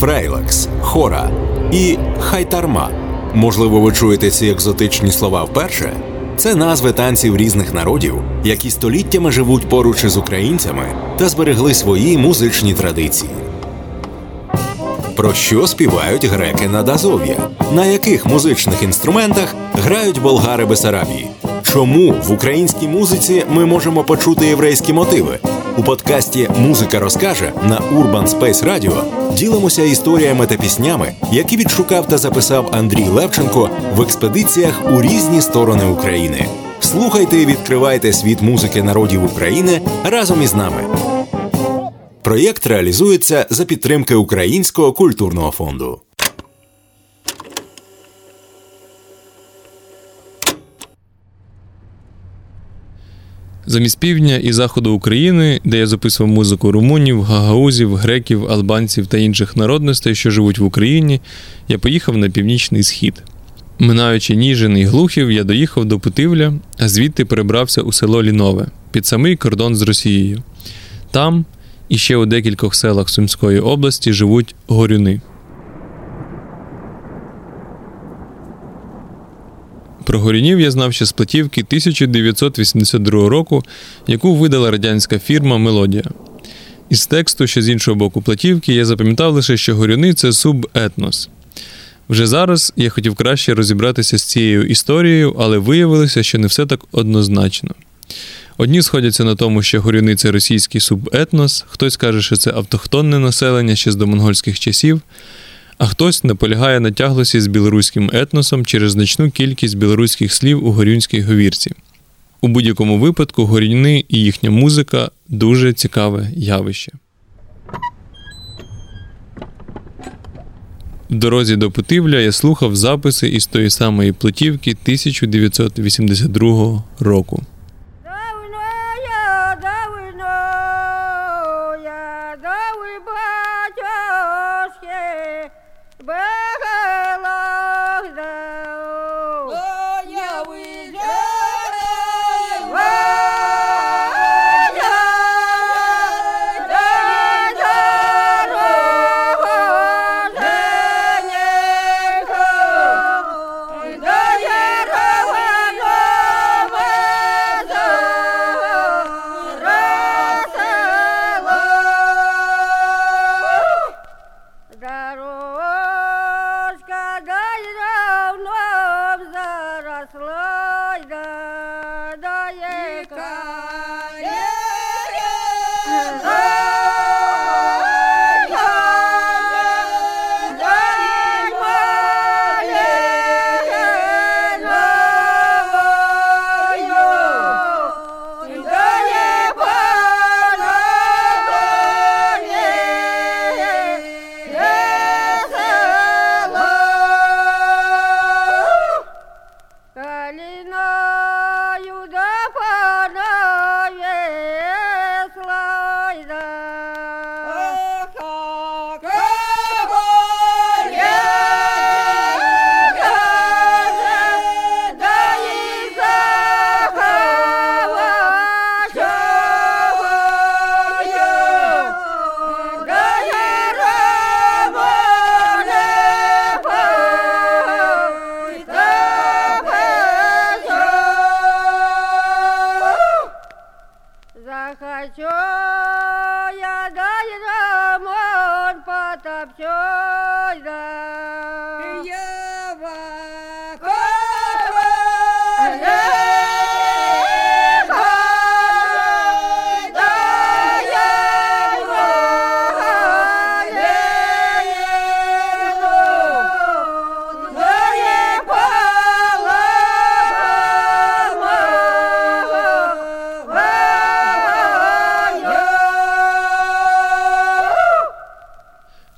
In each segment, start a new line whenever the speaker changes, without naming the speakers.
фрейлекс, хора і хайтарма. Можливо, ви чуєте ці екзотичні слова вперше. Це назви танців різних народів, які століттями живуть поруч із українцями та зберегли свої музичні традиції. Про що співають греки над Азов'я? На яких музичних інструментах грають болгари Бесарабії? Чому в українській музиці ми можемо почути єврейські мотиви? У подкасті Музика розкаже на Urban Space Radio ділимося історіями та піснями, які відшукав та записав Андрій Левченко в експедиціях у різні сторони України. Слухайте і відкривайте світ музики народів України разом із нами. Проєкт реалізується за підтримки Українського культурного фонду.
Замість півдня і заходу України, де я записував музику румунів, гагаузів, греків, албанців та інших народностей, що живуть в Україні, я поїхав на північний схід. Минаючи Ніжин і Глухів, я доїхав до Путивля, а звідти перебрався у село Лінове під самий кордон з Росією. Там і ще у декількох селах Сумської області живуть горюни. Про горюнів я знав ще з платівки 1982 року, яку видала радянська фірма Мелодія. Із тексту, що з іншого боку платівки, я запам'ятав лише, що горюни це субетнос. Вже зараз я хотів краще розібратися з цією історією, але виявилося, що не все так однозначно. Одні сходяться на тому, що горюни це російський субетнос, хтось каже, що це автохтонне населення ще з домонгольських часів, а хтось наполягає на тяглості з білоруським етносом через значну кількість білоруських слів у горюнській говірці. У будь-якому випадку горюни і їхня музика дуже цікаве явище. В дорозі до Путивля я слухав записи із тої самої платівки 1982 року.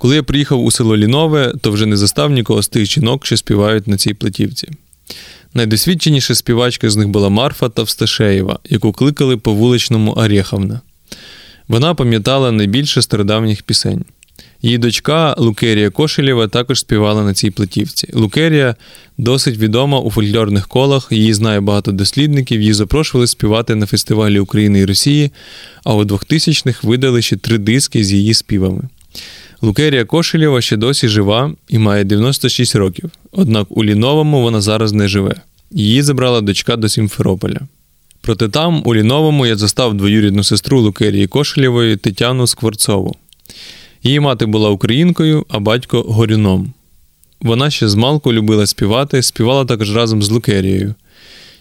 Коли я приїхав у село Лінове, то вже не застав нікого з тих жінок, що співають на цій платівці. Найдосвідченіша співачка з них була Марфа Тавсташеєва, яку кликали по вуличному Орєховна. Вона пам'ятала найбільше стародавніх пісень. Її дочка Лукерія Кошелєва також співала на цій платівці. Лукерія досить відома у фольклорних колах, її знає багато дослідників, її запрошували співати на фестивалі України і Росії, а у 2000-х видали ще три диски з її співами.
Лукерія Кошелєва ще досі жива і має 96 років, однак у Ліновому вона зараз не живе. Її забрала дочка до Сімферополя. Проте там, у Ліновому, я застав двоюрідну сестру Лукерії Кошелєвої Тетяну Скворцову. Її мати була українкою, а батько горюном. Вона ще з малку любила співати, співала також разом з Лукерією.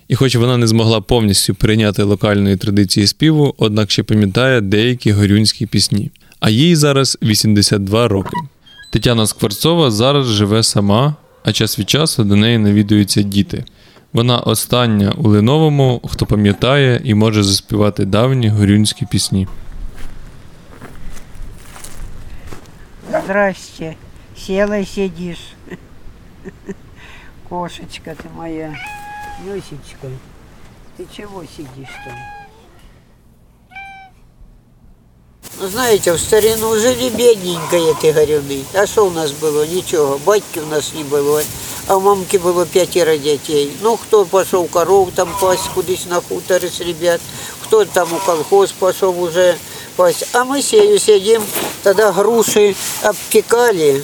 І хоч вона не змогла повністю прийняти локальної традиції співу, однак ще пам'ятає деякі горюнські пісні. А їй зараз 82 роки. Тетяна Скворцова зараз живе сама, а час від часу до неї навідуються діти. Вона остання у Леновому, хто пам'ятає і може заспівати давні горюнські пісні.
Здрасте. Села и сидишь. Кошечка ты моя. Люсечка, ты чего сидишь там? Ну, знаете, в старину жили бедненько эти горюны. А что у нас было? Ничего. Батьки у нас не было. А у мамки было пятеро детей. Ну, кто пошел коров там пасть кудись на хуторы с ребят, кто там у колхоз пошел уже пасть. А мы сею сидим, тогда груши обпекали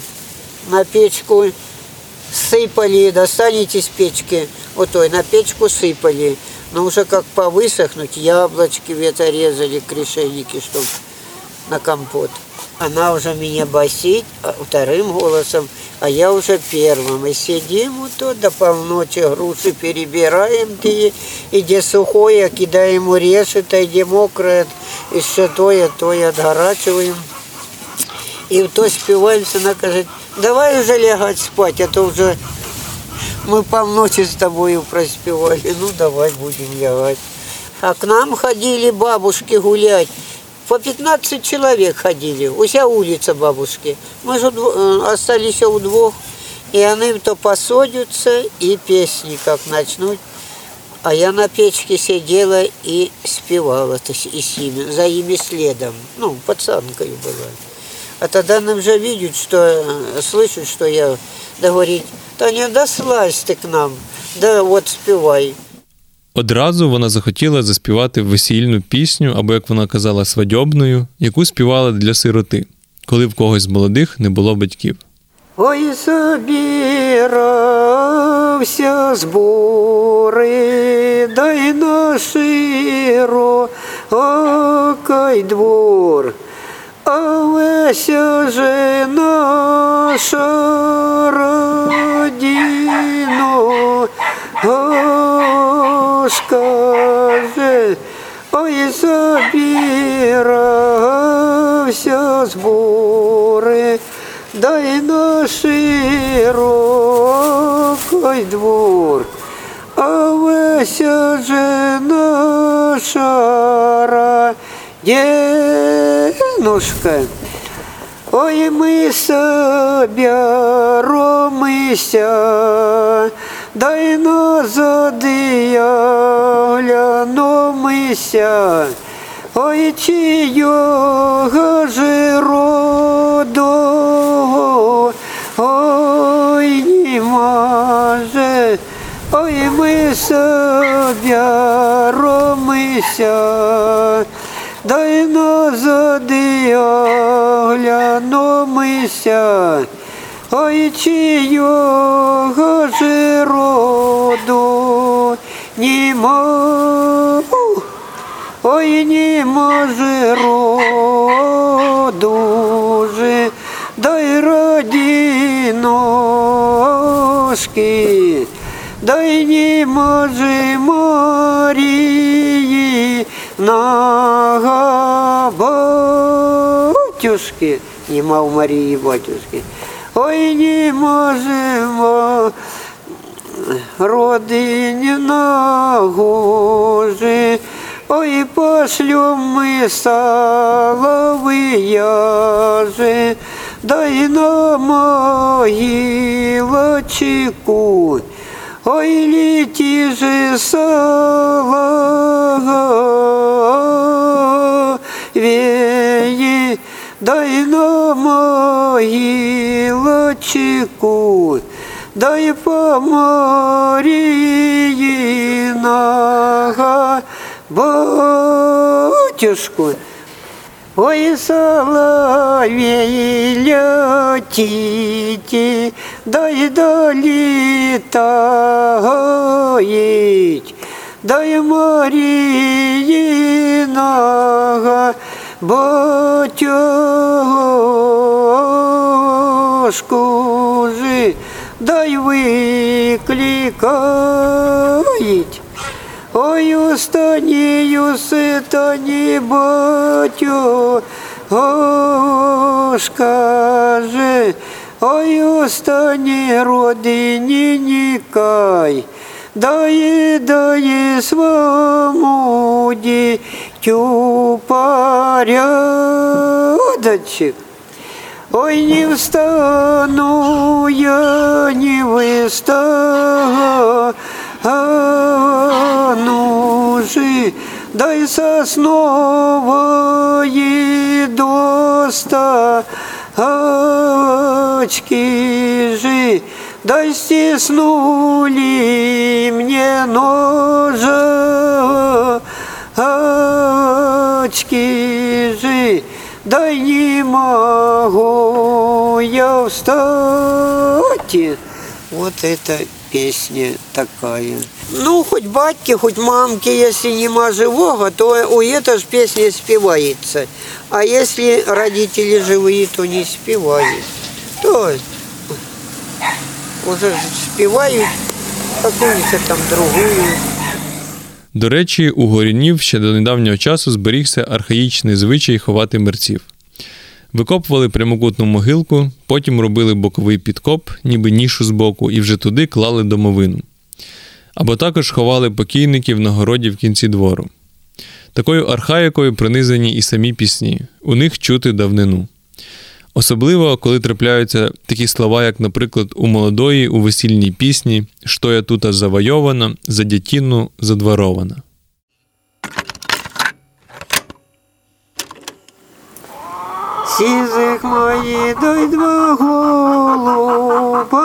на печку, сыпали, достанете с печки, вот той, на печку сыпали. Но уже как повысохнуть, яблочки где-то резали, крышенники, чтобы на компот. Она уже меня басит а, вторым голосом, а я уже первым. И сидим вот тут до полночи, груши перебираем, где, и где сухое, кидаем ему решето, и где мокрое, и все то, и то, и отгорачиваем. И то спиваемся, она говорит, давай уже лягать спать, а то уже мы полночи с тобой проспевали. Ну, давай будем лягать. А к нам ходили бабушки гулять. По 15 человек ходили. Уся улица бабушки. Мы же э, остались у двух. И они то посадятся, и песни как начнут. А я на печке сидела и спевала то и с ними, за ими следом. Ну, пацанкой была. А тогда нам же видят, что э, слышат, что я, да говорит, Таня, да слазь ты к нам, да вот спевай.
Одразу вона захотіла заспівати весільну пісню, або, як вона казала, свадьобною, яку співала для сироти, коли в когось з молодих не було батьків.
Ой, собирався збори, дай на широкий двор, а веся же наша родину, о, скаже, ой, собирався збори, дай на широкий двор, а веся же наша родинушка. Ой, ми собяромися, дай назад я гляномися. Ой, чийого же роду, ой, нема же, ой, ми собяромися, дай назад я гляномися. Ой, чийого же роду, нема, ой, не може роду же, дай родиношки, дай не може Марії на батюшки, нема у Марії батюшки. Ой, не можемо родині на гожі, ой, пошлем ми соловияжи, дай на могилочку, ой, лети же соловеи, дай на могилочку, дай по Марии на батюшку. Ой, соловей, летите, дай долетають, дай Маріїнага, батюшку жи, дай викликають. Ой, устані, уситані, батю, скаже, ой, устані, родині, нікай, дай, дай свому дітю порядочек. Ой, не встану я, не выстану. Же, дай сосновые досточки же, дай стеснули мне ножички же, дай не могу я встать. Вот эта песня такая. Ну, хоть батьки, хоть мамки, если нема живого, то у эта же песня спевается. А если родители живые, то не спевают. То уже спевают какую-то там другую.
До речі, у горінів ще до недавнього часу зберігся архаїчний звичай ховати мерців. Викопували прямокутну могилку, потім робили боковий підкоп, ніби нішу збоку, і вже туди клали домовину. Або також ховали покійників на городі в кінці двору. Такою архаїкою принизані і самі пісні, у них чути давнину. Особливо, коли трапляються такі слова, як, наприклад, у молодої у весільній пісні «Що я тута завойована, за дятіну задворована.
Сизых мои, дай два голуба,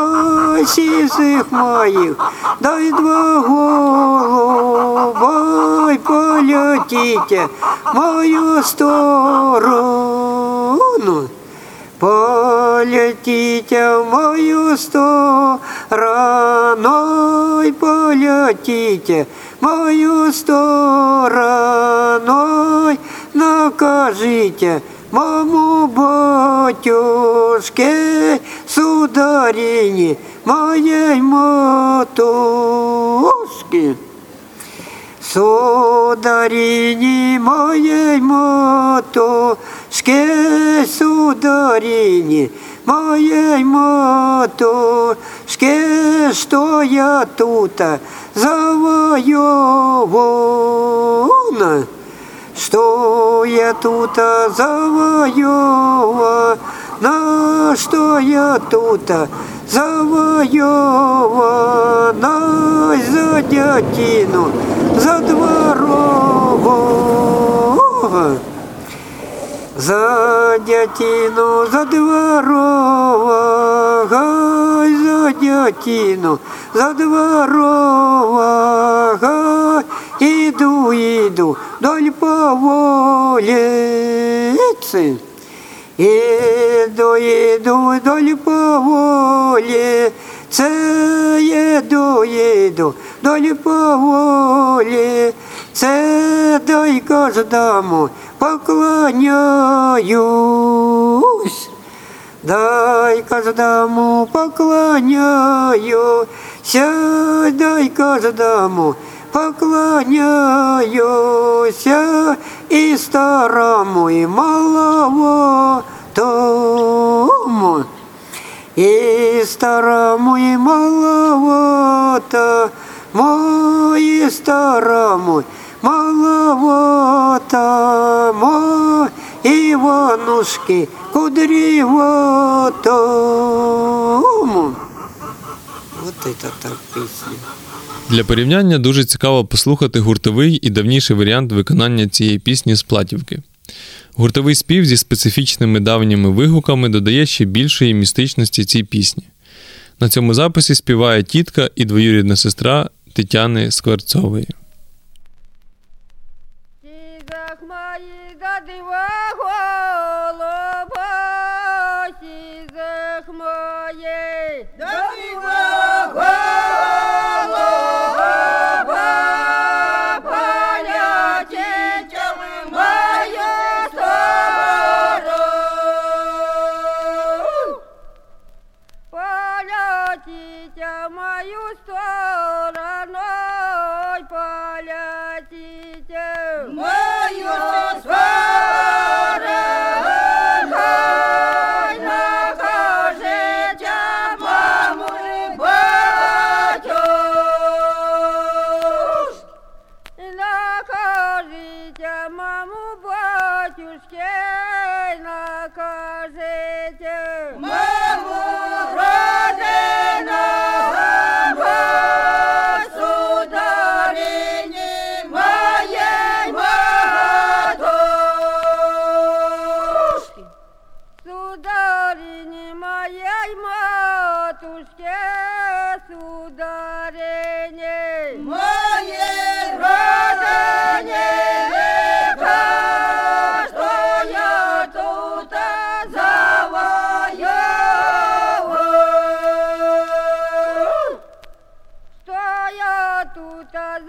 сизых моих, дай два голуба, и полетите в мою сторону. Полетите в мою сторону, и полетите в мою сторону, накажите маму батюшке, сударине моей матушке. Сударине моей матушке, сударине моей матушке, что я тут завоевана. Что я тут завоевана, что я тут завоевана за дятину, за дворова. За дятину, за дворова, гай, за дятину, за дворова, гай, иду, иду, вдоль по улице. Иду, иду, вдоль по улице, иду, иду, вдоль по улице, дай каждому поклоняюсь. Дай каждому поклоняюсь, дай каждому поклоняюсь. И старому, и малому тому, и старому, и малому тому, и старому, малому тому, Иванушки кудреватому. Вот это так песня.
Для порівняння дуже цікаво послухати гуртовий і давніший варіант виконання цієї пісні з платівки. Гуртовий спів зі специфічними давніми вигуками додає ще більшої містичності цій пісні. На цьому записі співає тітка і двоюрідна сестра Тетяни Скворцової.
Whoa, whoa,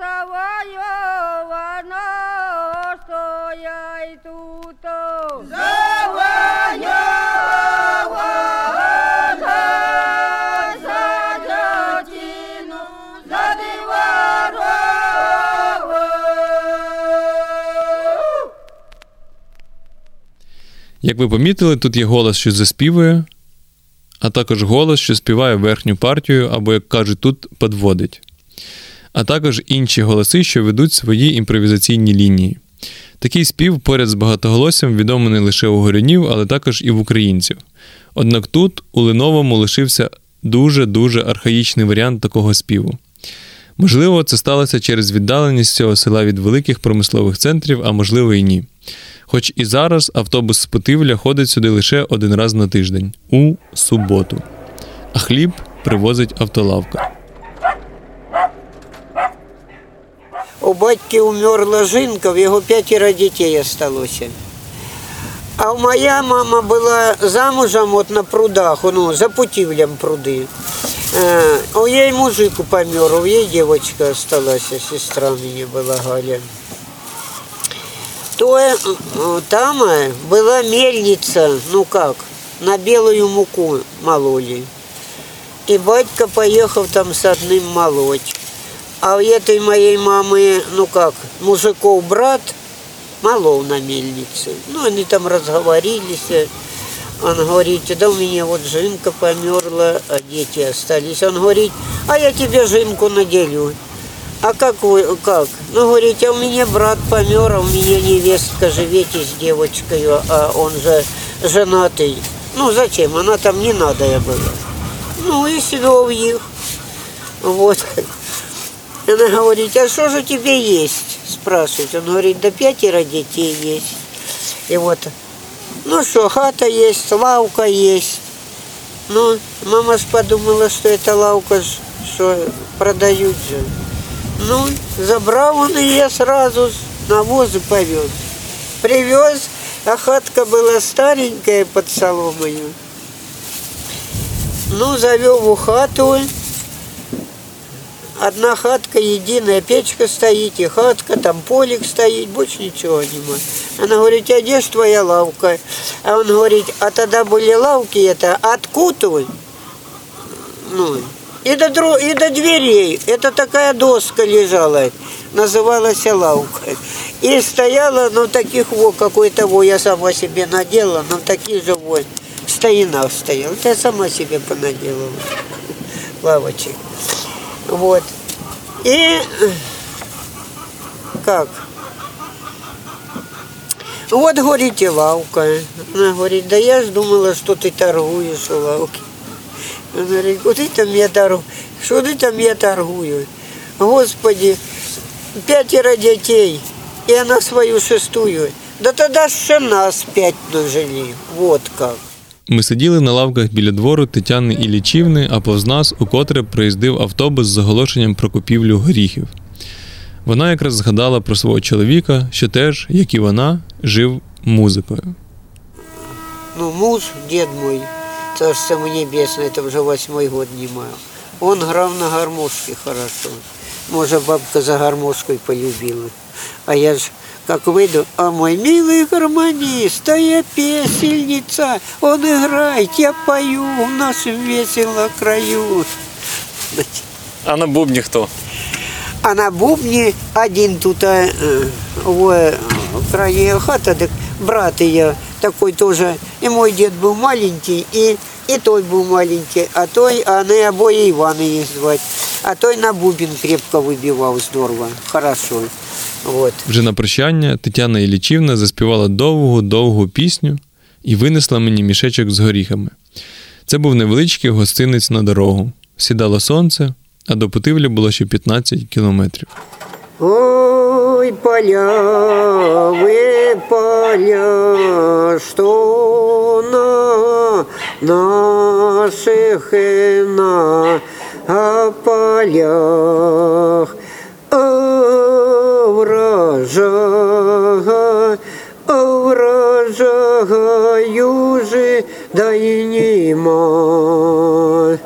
завоевана, что я и тут.
Як ви помітили, тут є голос, що заспівує, а також голос, що співає верхню партію, або, як кажуть, тут подводить. А також інші голоси, що ведуть свої імпровізаційні лінії. Такий спів поряд з багатоголоссям відомий не лише у горюнів, але також і в українців. Однак тут, у Линовому, лишився дуже-дуже архаїчний варіант такого співу. Можливо, це сталося через віддаленість цього села від великих промислових центрів, а можливо і ні. Хоч і зараз автобус з Путивля ходить сюди лише один раз на тиждень у суботу. А хліб привозить автолавка.
У батьки умерла жінка, в його п'ятеро дітей осталося. А моя мама була замужем от на прудах, ну, за путівлям пруди. Е, у їй мужик помер, у їй дівчинка осталася, сестра мені була Галя. То э, э, там э, была мельница, ну как, на белую муку мололи. И батька поехал там с одним молоть. А у этой моей мамы, ну как, мужиков брат молол на мельнице. Ну, они там разговорились. Он говорит, да у меня вот жинка померла, а дети остались. Он говорит, а я тебе жинку наделю. А как вы, как? Ну, говорите, а у меня брат помер, а у меня невестка живете с девочкой, а он же женатый. Ну, зачем? Она там не надо я была. Ну, и свел их. Вот. Она говорит, а что же у тебя есть? Спрашивает. Он говорит, да пятеро детей есть. И вот, ну что, хата есть, лавка есть. Ну, мама ж подумала, что это лавка, что продают же. Ну, забрал он ее сразу на воз и повез. Привез, а хатка была старенькая под соломою. Ну, завел в хату. Одна хатка, единая печка стоит, и хатка, там полик стоит, больше ничего нема. Она говорит, а где ж твоя лавка? А он говорит, а тогда были лавки это откуда? Ну, и до, и до дверей. Это такая доска лежала, называлась лавка. И стояла, ну, таких вот, какой-то вот я сама себе надела, ну, такие же вот, в стоянах стояла. Я сама себе понаделала лавочек. Вот. И как? Вот, говорит, и лавка. Она говорит, да я ж думала, что ты торгуешь у лавки. Она говорит, куда там я торгую? Что ты там я торгую? Господи, пятеро детей, и она свою шестую. Да тогда ще нас пять дожили. Вот как.
Ми сиділи на лавках біля двору Тетяни Іллічівни, а повз нас укотре проїздив автобус з оголошенням про купівлю горіхів. Вона якраз згадала про свого чоловіка, що теж, як і вона, жив музикою.
Ну, муж, дед мой, царство ему небесное, это уже восьмой год не маю. Он грал на гармошке хорошо. Может, бабка за гармошкой полюбила. А я ж как выйду, а мой милый гармонист, а я песельница, он играет, я пою в нашем весело краю.
А на бубні хто?
А на бубне один тут а, в крае хата, так брат я такой тоже. И мой дед был маленький, и, и той был маленький, а той, а они обои Иваны их звать. А той на бубен крепко выбивал здорово, хорошо. Вот.
Вже на прощання Тетяна Іллічівна заспівала довгу довгу пісню і винесла мені мішечок з горіхами. Це був невеличкий гостинець на дорогу. Сідало сонце, а до Путивлі було ще 15 кілометрів.
Ой, поля, вы поля, что на наших на а полях вражага, вражага, южи, да и нема.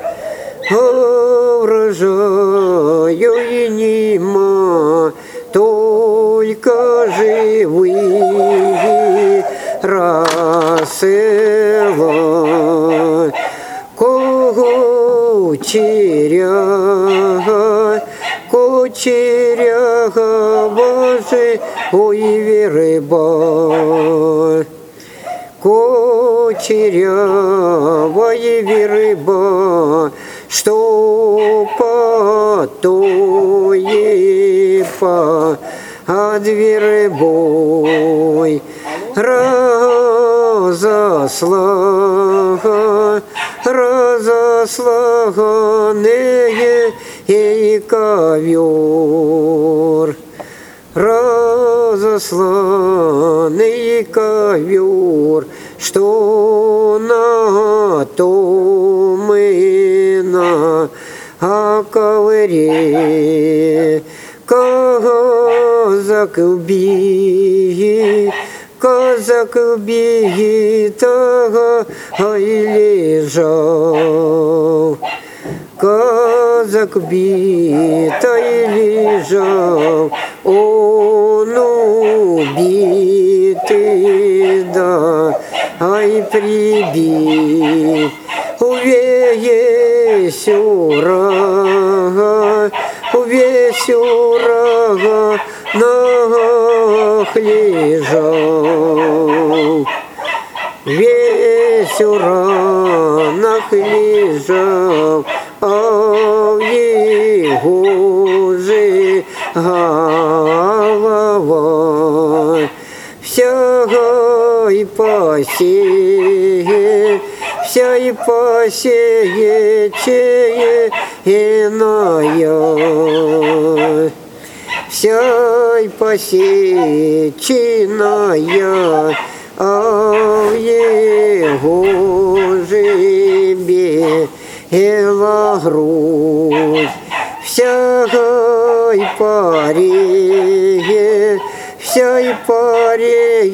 Вражаю и нема, только живые расела. Кучеряга, кучеряга, Боже, ой, вирыба. Кучерявая рыба, что по тое по две рыбой разослага, разослаганные и ковер разосланный ковер, что на том и на ковре. Казак убей, казак убей, тага ай лежал. Казак битый лежал, он убитый, да, ай прибит. Увесь урага, увесь урага, нах лежал. Весь уранах лежал, а в его же и посеет, вся и посеет, чея иная вся и посеченная, а в его жебе ела грудь. Вся и паре, вся и паре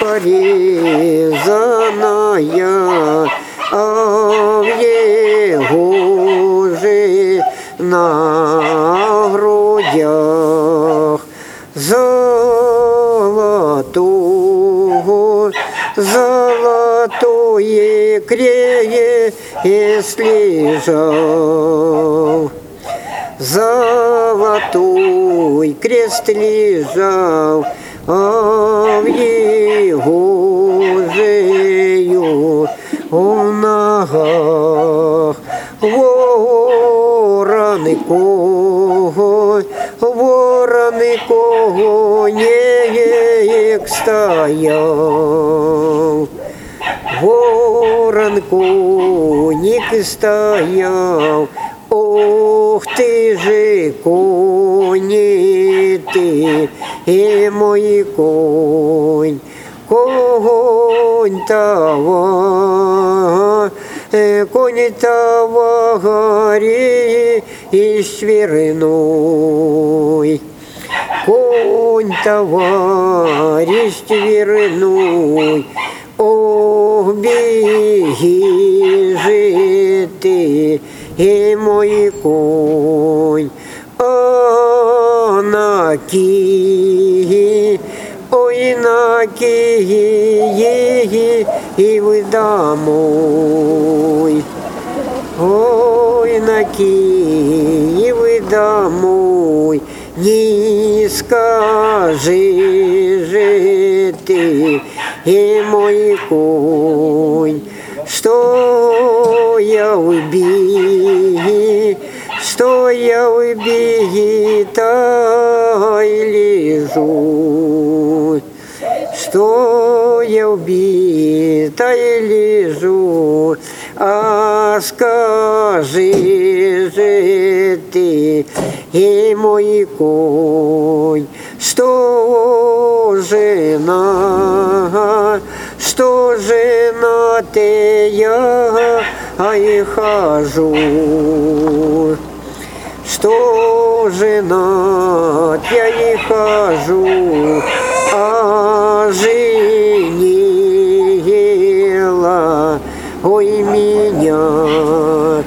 порезанная, а в его же золотое крее, если жал. Золотой крест лежал, а в его жею в ногах вороны кого, вороны кого не стоял. Коник стоял, Ох ты же кони ты, и мой конь, конь того, конь того гори, и свириной. Конь товарищ верной, Ох, беги же ты, и мой конь, а на ки, ой, на ки, и вы домой. Ой, на Киевы домой, не скажи же ты, и мой конь, что я убей, что я убей, тай лежу, что я убита и лежу, а скажи же ты, и мой конь, что жена, что жена ты я, а и хожу. Что жена, я и хожу, а женила, ой, меня,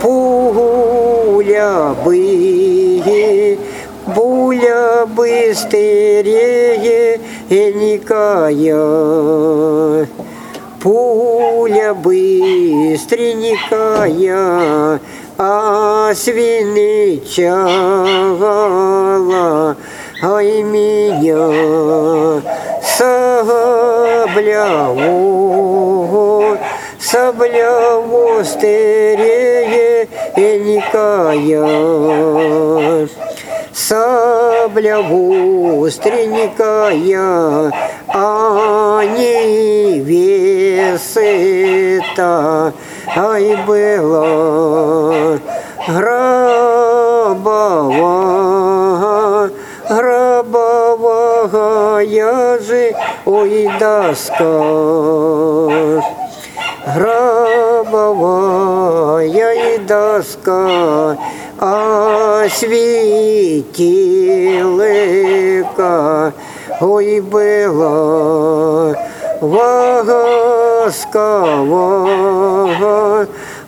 пуля бы, быстрее, никая, пуля быстренькая, а свинычала, ай меня, сабля, о, сабля острее, никая, сабля остренькая, а невеста, ай была гробова, гробовая же, ой, доска. Гробовая и доска, а светилка, ой, была восковая,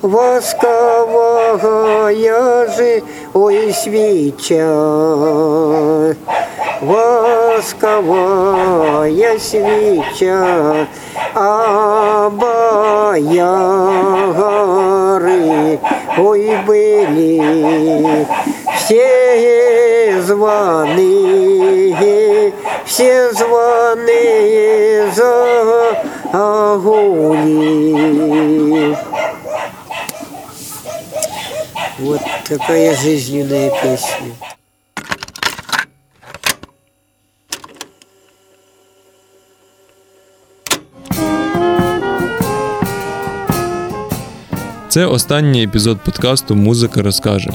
восковая же, ой, свеча, восковая свеча, а бояры, ой, были все званые, все званые за огонь. Вот такая жизненная песня.
Це останній епізод подкасту Музика розкаже.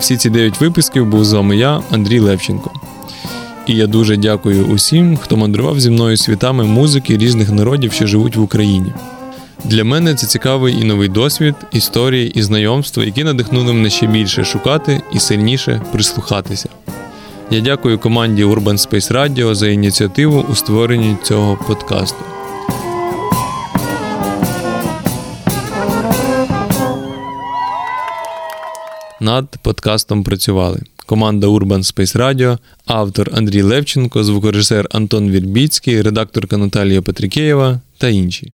Всі ці дев'ять випусків був з вами я, Андрій Левченко. І я дуже дякую усім, хто мандрував зі мною світами музики різних народів, що живуть в Україні. Для мене це цікавий і новий досвід, історії і знайомства, які надихнули мене ще більше шукати і сильніше прислухатися. Я дякую команді Urban Space Radio за ініціативу у створенні цього подкасту. Над подкастом працювали команда Urban Space Radio, автор Андрій Левченко, звукорежисер Антон Вірбіцький, редакторка Наталія Петрикеєва та інші.